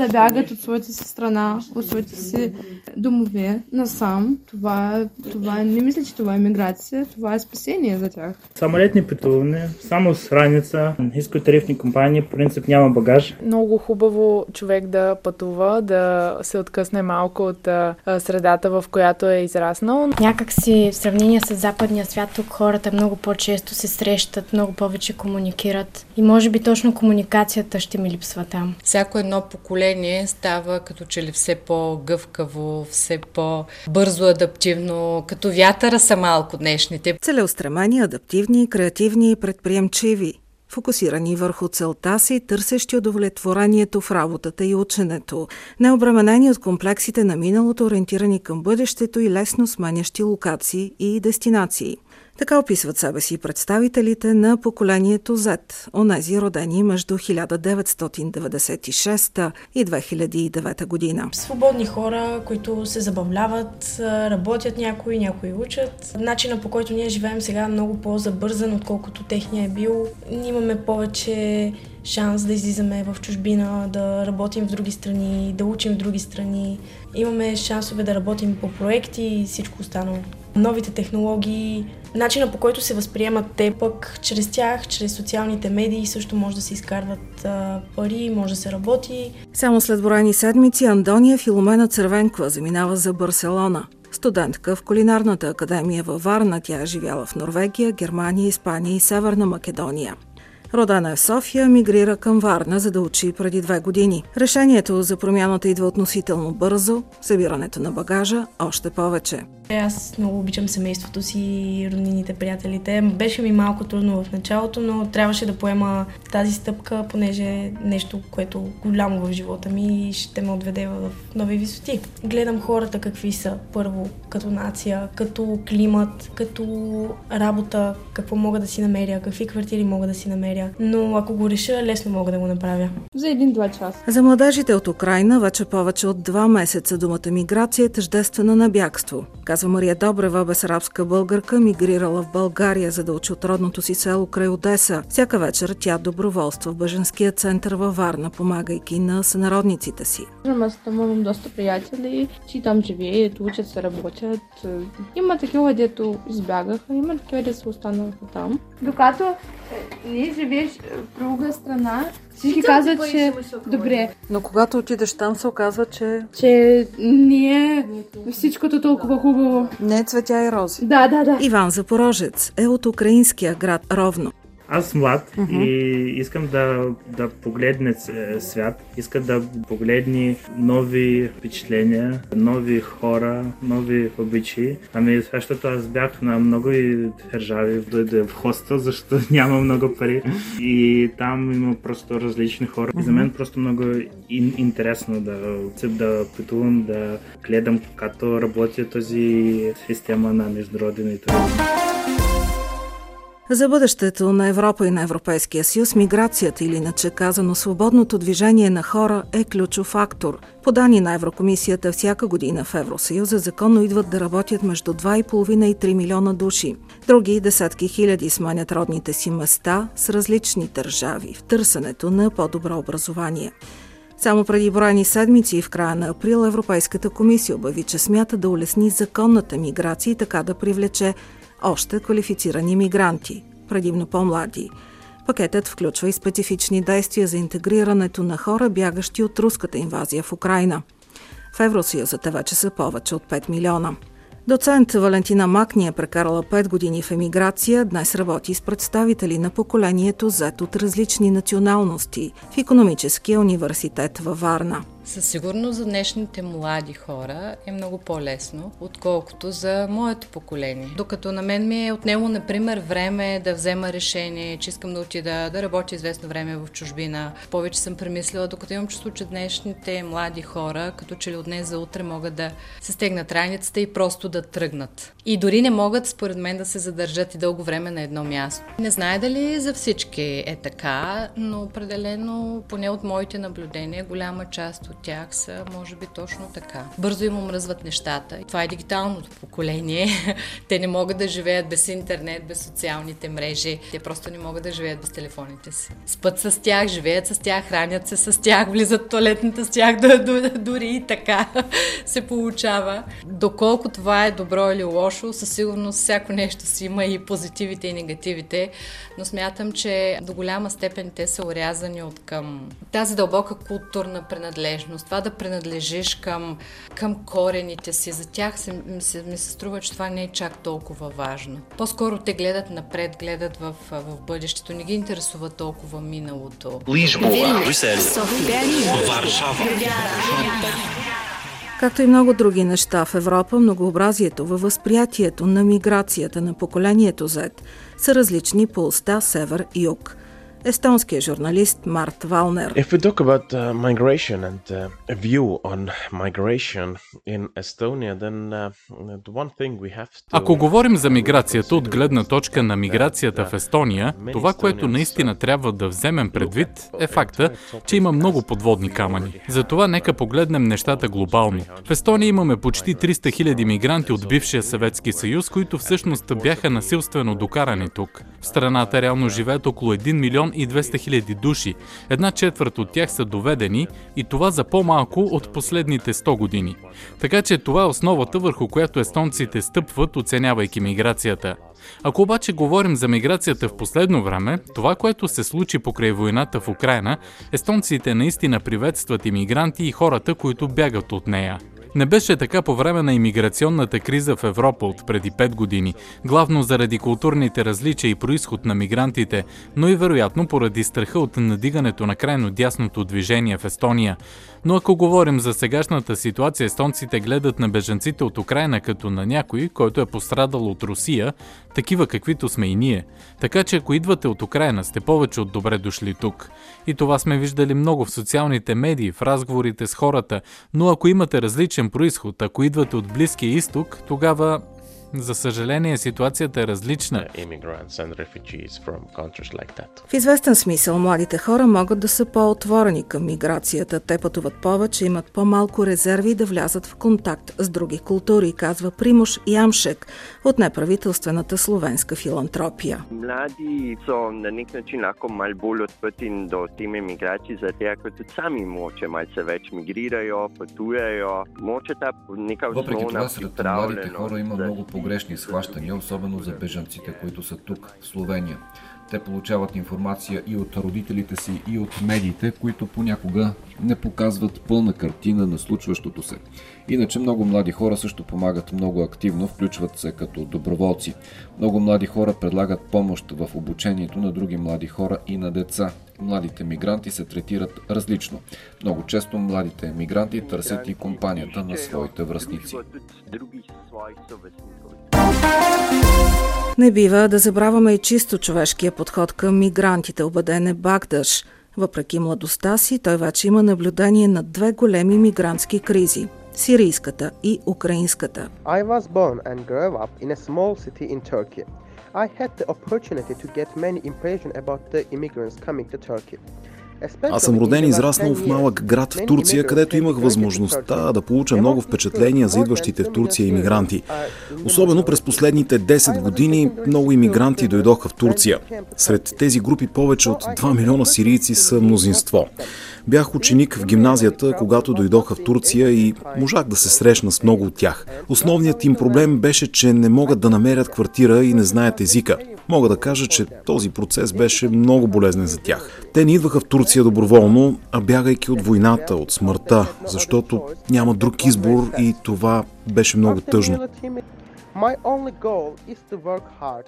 Да бягат от своята си страна, от своите си домове насам. Това, е- това е, не мисля, че това е миграция, това е спасение за тях. Самолетни пътуване, само с раница, нискотарифни компании, по принцип няма багаж. много хубаво човек да пътува, да се откъсне малко от а, средата, в която е израснал. Някак си в сравнение с западния свят, тук хората много по-често се срещат, много повече комуникират. И може би точно комуникацията ще ми липсва там. всяко едно поколение става като че ли все по-гъвкаво, все по-бързо адаптивно, като вятъра са малко днешните. Целеустремени, адаптивни, креативни и предприемчиви. Фокусирани върху целта си, търсещи удовлетворението в работата и ученето. Необременени от комплексите на миналото, ориентирани към бъдещето и лесно сменящи локации и дестинации. Така описват себе си представителите на поколението Z, онези родени между 1996 и 2009 година. Свободни хора, които се забавляват, работят някои, някои учат. Начина по който ние живеем сега е много по-забързан, отколкото техния е бил. Ние имаме повече шанс да излизаме в чужбина, да работим в други страни, да учим в други страни. Имаме шансове да работим по проекти и всичко останало. Новите технологии, начина по който се възприемат те пък, чрез тях, чрез социалните медии също може да се изкарват а, пари, може да се работи. Само след броени седмици Андония Филомена Цървенкова заминава за Барселона. Студентка в Кулинарната академия във Варна, тя е живяла в Норвегия, Германия, Испания и Северна Македония. Родена е в София, мигрира към Варна, за да учи преди две години. Решението за промяната идва относително бързо, събирането на багажа още повече. Аз много обичам семейството си, роднините, приятелите. Беше ми малко трудно в началото, но трябваше да поема тази стъпка, понеже е нещо, което голямо в живота ми ще ме отведе в нови висоти. Гледам хората какви са първо като нация, като климат, като работа, какво мога да си намеря, какви квартири мога да си намеря. Но ако го реша, лесно мога да го направя. За един-два часа. За младежите от Украина вече повече от два месеца думата миграция е тъждествена на бягство. Казва Мария Добрева, безарабска българка, мигрирала в България, за да учи от родното си село край Одеса. Всяка вечер тя доброволства в Бъженския център във Варна, помагайки на сънародниците си. Аз там имам доста приятели, че там живеят, учат се, работят. Има такива, дето избягаха, има такива, дето са останаха там. Докато е, ние живееш в друга страна, всички казват, че добре, Но когато отидеш там, се оказва, че че не е всичкото толкова хубаво. не е цветя и рози. Да, да, да. Иван Запорожец е от украинския град Ровно. Аз млад и искам да, да погледне ц- свят, иска да погледне нови впечатления, нови хора, нови обичаи. Ами, защото аз бях на много и държави, дойде в хостел, защото няма много пари. И там има просто различни хора. И за мен просто много ин- интересно да, да пътувам, да гледам като работи тази система на международен туризъм. За бъдещето на Европа и на Европейския съюз миграцията или иначе казано свободното движение на хора е ключов фактор. По данни на Еврокомисията всяка година в Евросъюза законно идват да работят между 2,5 и 3 милиона души. Други десетки хиляди сменят родните си места с различни държави в търсенето на по-добро образование. Само преди броени седмици в края на април Европейската комисия обяви, че смята да улесни законната миграция и така да привлече още квалифицирани мигранти, предимно по-млади. Пакетът включва и специфични действия за интегрирането на хора, бягащи от руската инвазия в Украина. В Евросъюза те вече са повече от 5 милиона. Доцент Валентина Макни е прекарала 5 години в емиграция, днес работи с представители на поколението Z от различни националности в економическия университет във Варна. Със сигурност за днешните млади хора е много по-лесно, отколкото за моето поколение. Докато на мен ми е отнело, например, време да взема решение, че искам да отида да работя известно време в чужбина. Повече съм премислила, докато имам чувство, че днешните млади хора, като че ли от днес за утре могат да се стегнат раницата и просто да тръгнат. И дори не могат, според мен, да се задържат и дълго време на едно място. Не знае дали за всички е така, но определено, поне от моите наблюдения, голяма част от тях са, може би, точно така. Бързо им омръзват нещата. Това е дигиталното поколение. Те не могат да живеят без интернет, без социалните мрежи. Те просто не могат да живеят без телефоните си. Спът с тях, живеят с тях, хранят се с тях, влизат в туалетната с тях, дори и така се получава. Доколко това е добро или лошо, със сигурност всяко нещо си има и позитивите и негативите, но смятам, че до голяма степен те са урязани от към тази дълбока културна принадлежност, това да принадлежиш към, към корените си. За тях се, ми, се, ми се струва, че това не е чак толкова важно. По-скоро те гледат напред, гледат в, в бъдещето, не ги интересува толкова миналото. Лишбург, Брюсел, Варшава. Както и много други неща в Европа, многообразието във възприятието на миграцията на поколението Z са различни по оста север-юг естонския журналист Март Валнер. If we talk about uh, migration and uh, a view on migration in Estonia, then uh, the one thing we have to... Ако говорим за миграцията от гледна точка на миграцията в Естония, това, което наистина трябва да вземем предвид, е факта, че има много подводни камъни. Затова нека погледнем нещата глобално. В Естония имаме почти 300 000 мигранти от бившия Съветски съюз, които всъщност бяха насилствено докарани тук. В страната реално живеят около 1 милион и 200 хиляди души. Една четвърт от тях са доведени и това за по-малко от последните 100 години. Така че това е основата върху която естонците стъпват, оценявайки миграцията. Ако обаче говорим за миграцията в последно време, това, което се случи покрай войната в Украина, естонците наистина приветстват иммигранти и хората, които бягат от нея. Не беше така по време на имиграционната криза в Европа от преди 5 години, главно заради културните различия и происход на мигрантите, но и вероятно поради страха от надигането на крайно дясното движение в Естония. Но ако говорим за сегашната ситуация, естонците гледат на бежанците от Украина като на някой, който е пострадал от Русия, такива каквито сме и ние. Така че ако идвате от Украина, сте повече от добре дошли тук. И това сме виждали много в социалните медии, в разговорите с хората, но ако имате различен происход, ако идвате от Близкия изток, тогава за съжаление, ситуацията е различна. В известен смисъл, младите хора могат да са по-отворени към миграцията. Те пътуват повече, имат по-малко резерви да влязат в контакт с други култури, казва Примуш Ямшек от неправителствената словенска филантропия. Млади са на nek начин lahko mal bolj odprti do teme migracij, zato ker tudi sami moče malce več migrirajo, potujejo. Moče ta neka Въпреки това, сред младите хора има много погрешни схващания, особено за бежанците, които са тук, в Словения. Те получават информация и от родителите си, и от медиите, които понякога не показват пълна картина на случващото се. Иначе много млади хора също помагат много активно, включват се като доброволци. Много млади хора предлагат помощ в обучението на други млади хора и на деца. Младите мигранти се третират различно. Много често младите мигранти търсят и компанията на своите връзници. Не бива да забравяме и чисто човешкия подход към мигрантите, убеден е Багдаш. Въпреки младостта си, той вече има наблюдение на две големи мигрантски кризи – сирийската и украинската. I was born and grew up in a small city in Turkey. I had the opportunity to get many impression about the immigrants coming to Turkey. Аз съм роден и израснал в малък град в Турция, където имах възможността да получа много впечатления за идващите в Турция иммигранти. Особено през последните 10 години много иммигранти дойдоха в Турция. Сред тези групи повече от 2 милиона сирийци са мнозинство. Бях ученик в гимназията, когато дойдоха в Турция и можах да се срещна с много от тях. Основният им проблем беше, че не могат да намерят квартира и не знаят езика. Мога да кажа, че този процес беше много болезнен за тях. Те не идваха в Турция доброволно, а бягайки от войната, от смъртта, защото няма друг избор и това беше много тъжно. My only goal is to work hard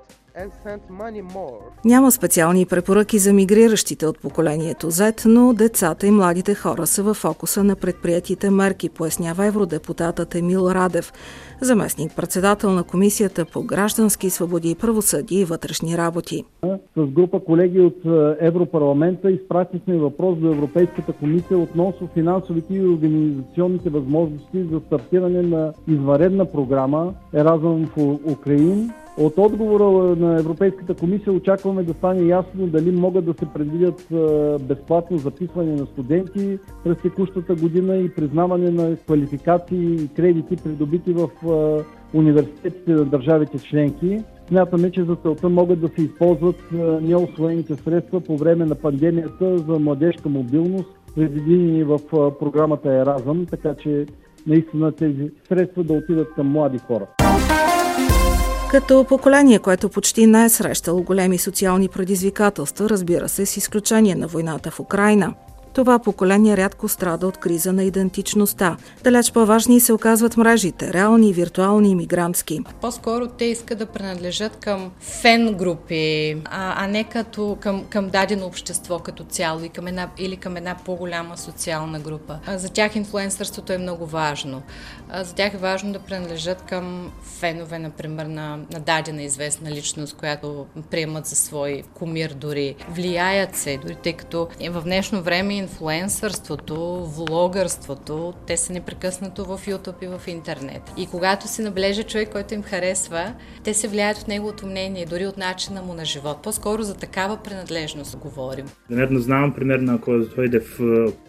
Няма специални препоръки за мигриращите от поколението Z, но децата и младите хора са в фокуса на предприятите мерки, пояснява евродепутатът Емил Радев, заместник председател на Комисията по граждански свободи и правосъдие и вътрешни работи. С група колеги от е, Европарламента изпратихме въпрос до Европейската комисия относно финансовите и организационните възможности за стартиране на изваредна програма Еразъм в Украин от отговора на Европейската комисия очакваме да стане ясно дали могат да се предвидят безплатно записване на студенти през текущата година и признаване на квалификации и кредити, придобити в университетите на държавите членки. Смятаме, че за целта могат да се използват неосвоените средства по време на пандемията за младежка мобилност, предвидени в програмата Еразъм, така че наистина тези средства да отидат към млади хора. Като поколение, което почти не е срещало големи социални предизвикателства, разбира се, с изключение на войната в Украина – това поколение рядко страда от криза на идентичността. Далеч по-важни се оказват мрежите, реални, виртуални и мигрантски. По-скоро те искат да принадлежат към фен групи, а, а не като към, към дадено общество като цяло и към една, или към една по-голяма социална група. А, за тях инфлуенсърството е много важно. А, за тях е важно да принадлежат към фенове, например, на, на дадена известна личност, която приемат за свой кумир дори. Влияят се, дори тъй като в днешно време инфлуенсърството, влогърството, те са непрекъснато в YouTube и в интернет. И когато се наблежа човек, който им харесва, те се влияят от неговото мнение, дори от начина му на живот. По-скоро за такава принадлежност говорим. Примерно знам, примерно, ако дойде в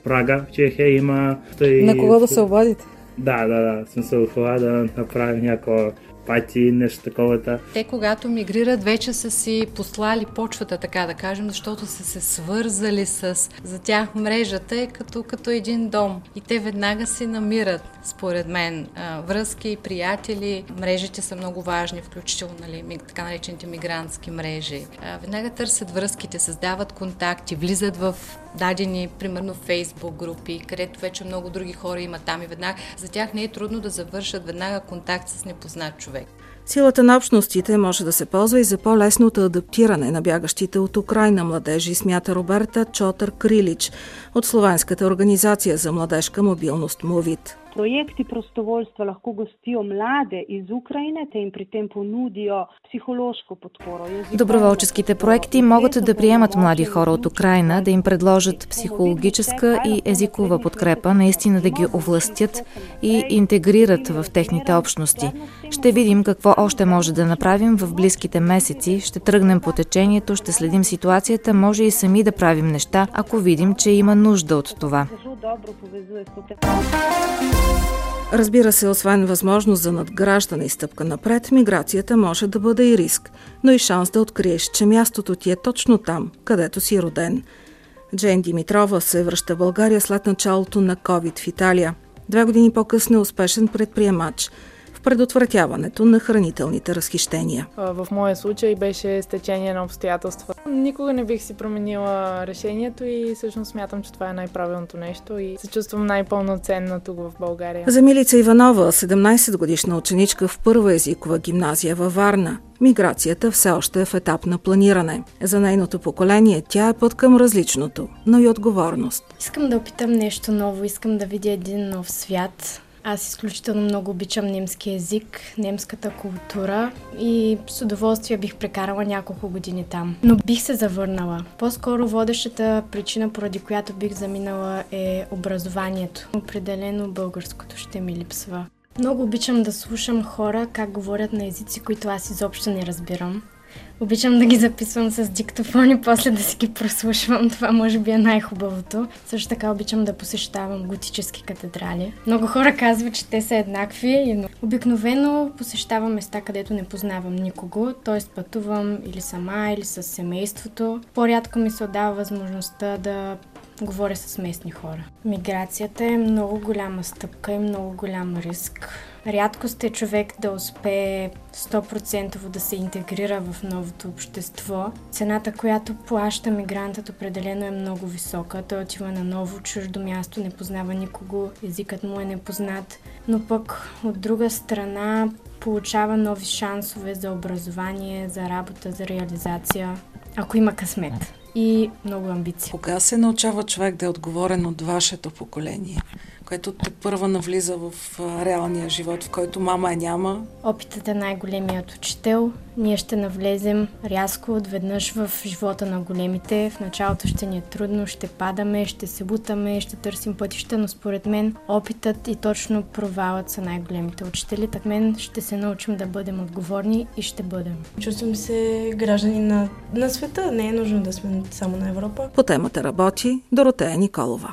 Прага, в Чехия има... Той... На кого да се обадите? Да, да, да. Съм се това да направя някаква пати, нещо такова. Те, когато мигрират, вече са си послали почвата, така да кажем, защото са се свързали с за тях мрежата е като, като един дом. И те веднага се намират, според мен, връзки, приятели. Мрежите са много важни, включително нали, така наречените мигрантски мрежи. Веднага търсят връзките, създават контакти, влизат в дадени, примерно, фейсбук групи, където вече много други хора има там и веднага. За тях не е трудно да завършат веднага контакт с непознат човек. Силата на общностите може да се ползва и за по-лесното адаптиране на бягащите от Украина младежи, смята Роберта Чотър Крилич от Словенската организация за младежка мобилност МОВИД. Projekti prostovoljstva lahko gostijo mlade iz Ukrajine, te jim pri tem ponudijo psихološко подпора. Доброволческите проекти могат да приемат млади хора от Украина, да им предложат психологическа и езикова подкрепа, наистина да ги овластят и интегрират в техните общности. Ще видим какво още може да направим в близките месеци, ще тръгнем по течението, ще следим ситуацията, може и сами да правим неща, ако видим, че има нужда от това. Разбира се, освен възможност за надграждане и стъпка напред, миграцията може да бъде и риск, но и шанс да откриеш, че мястото ти е точно там, където си роден. Джейн Димитрова се връща в България след началото на COVID в Италия. Две години по-късно е успешен предприемач – предотвратяването на хранителните разхищения. В моя случай беше стечение на обстоятелства. Никога не бих си променила решението и всъщност смятам, че това е най-правилното нещо и се чувствам най-пълноценна тук в България. За Милица Иванова, 17 годишна ученичка в първа езикова гимназия във Варна, миграцията все още е в етап на планиране. За нейното поколение тя е път към различното, но и отговорност. Искам да опитам нещо ново, искам да видя един нов свят, аз изключително много обичам немски язик, немската култура и с удоволствие бих прекарала няколко години там. Но бих се завърнала. По-скоро водещата причина, поради която бих заминала е образованието. Определено българското ще ми липсва. Много обичам да слушам хора как говорят на езици, които аз изобщо не разбирам. Обичам да ги записвам с диктофон и после да си ги прослушвам. Това може би е най-хубавото. Също така обичам да посещавам готически катедрали. Много хора казват, че те са еднакви. Но обикновено посещавам места, където не познавам никого. Т.е. пътувам или сама, или с семейството. По-рядко ми се отдава възможността да говоря с местни хора. Миграцията е много голяма стъпка и много голям риск. Рядко сте човек да успее 100% да се интегрира в новото общество. Цената, която плаща мигрантът определено е много висока. Той отива на ново чуждо място, не познава никого, езикът му е непознат. Но пък от друга страна получава нови шансове за образование, за работа, за реализация, ако има късмет и много амбиции. Кога се научава човек да е отговорен от вашето поколение? Което те първа навлиза в реалния живот, в който мама е няма. Опитът е най-големият учител. Ние ще навлезем рязко отведнъж в живота на големите. В началото ще ни е трудно, ще падаме, ще се бутаме, ще търсим пътища, но според мен опитът и точно провалът са най-големите учители. Так мен ще се научим да бъдем отговорни и ще бъдем. Чувствам се граждани на, на света. Не е нужно да сме само на Европа. По темата работи Доротея Николова.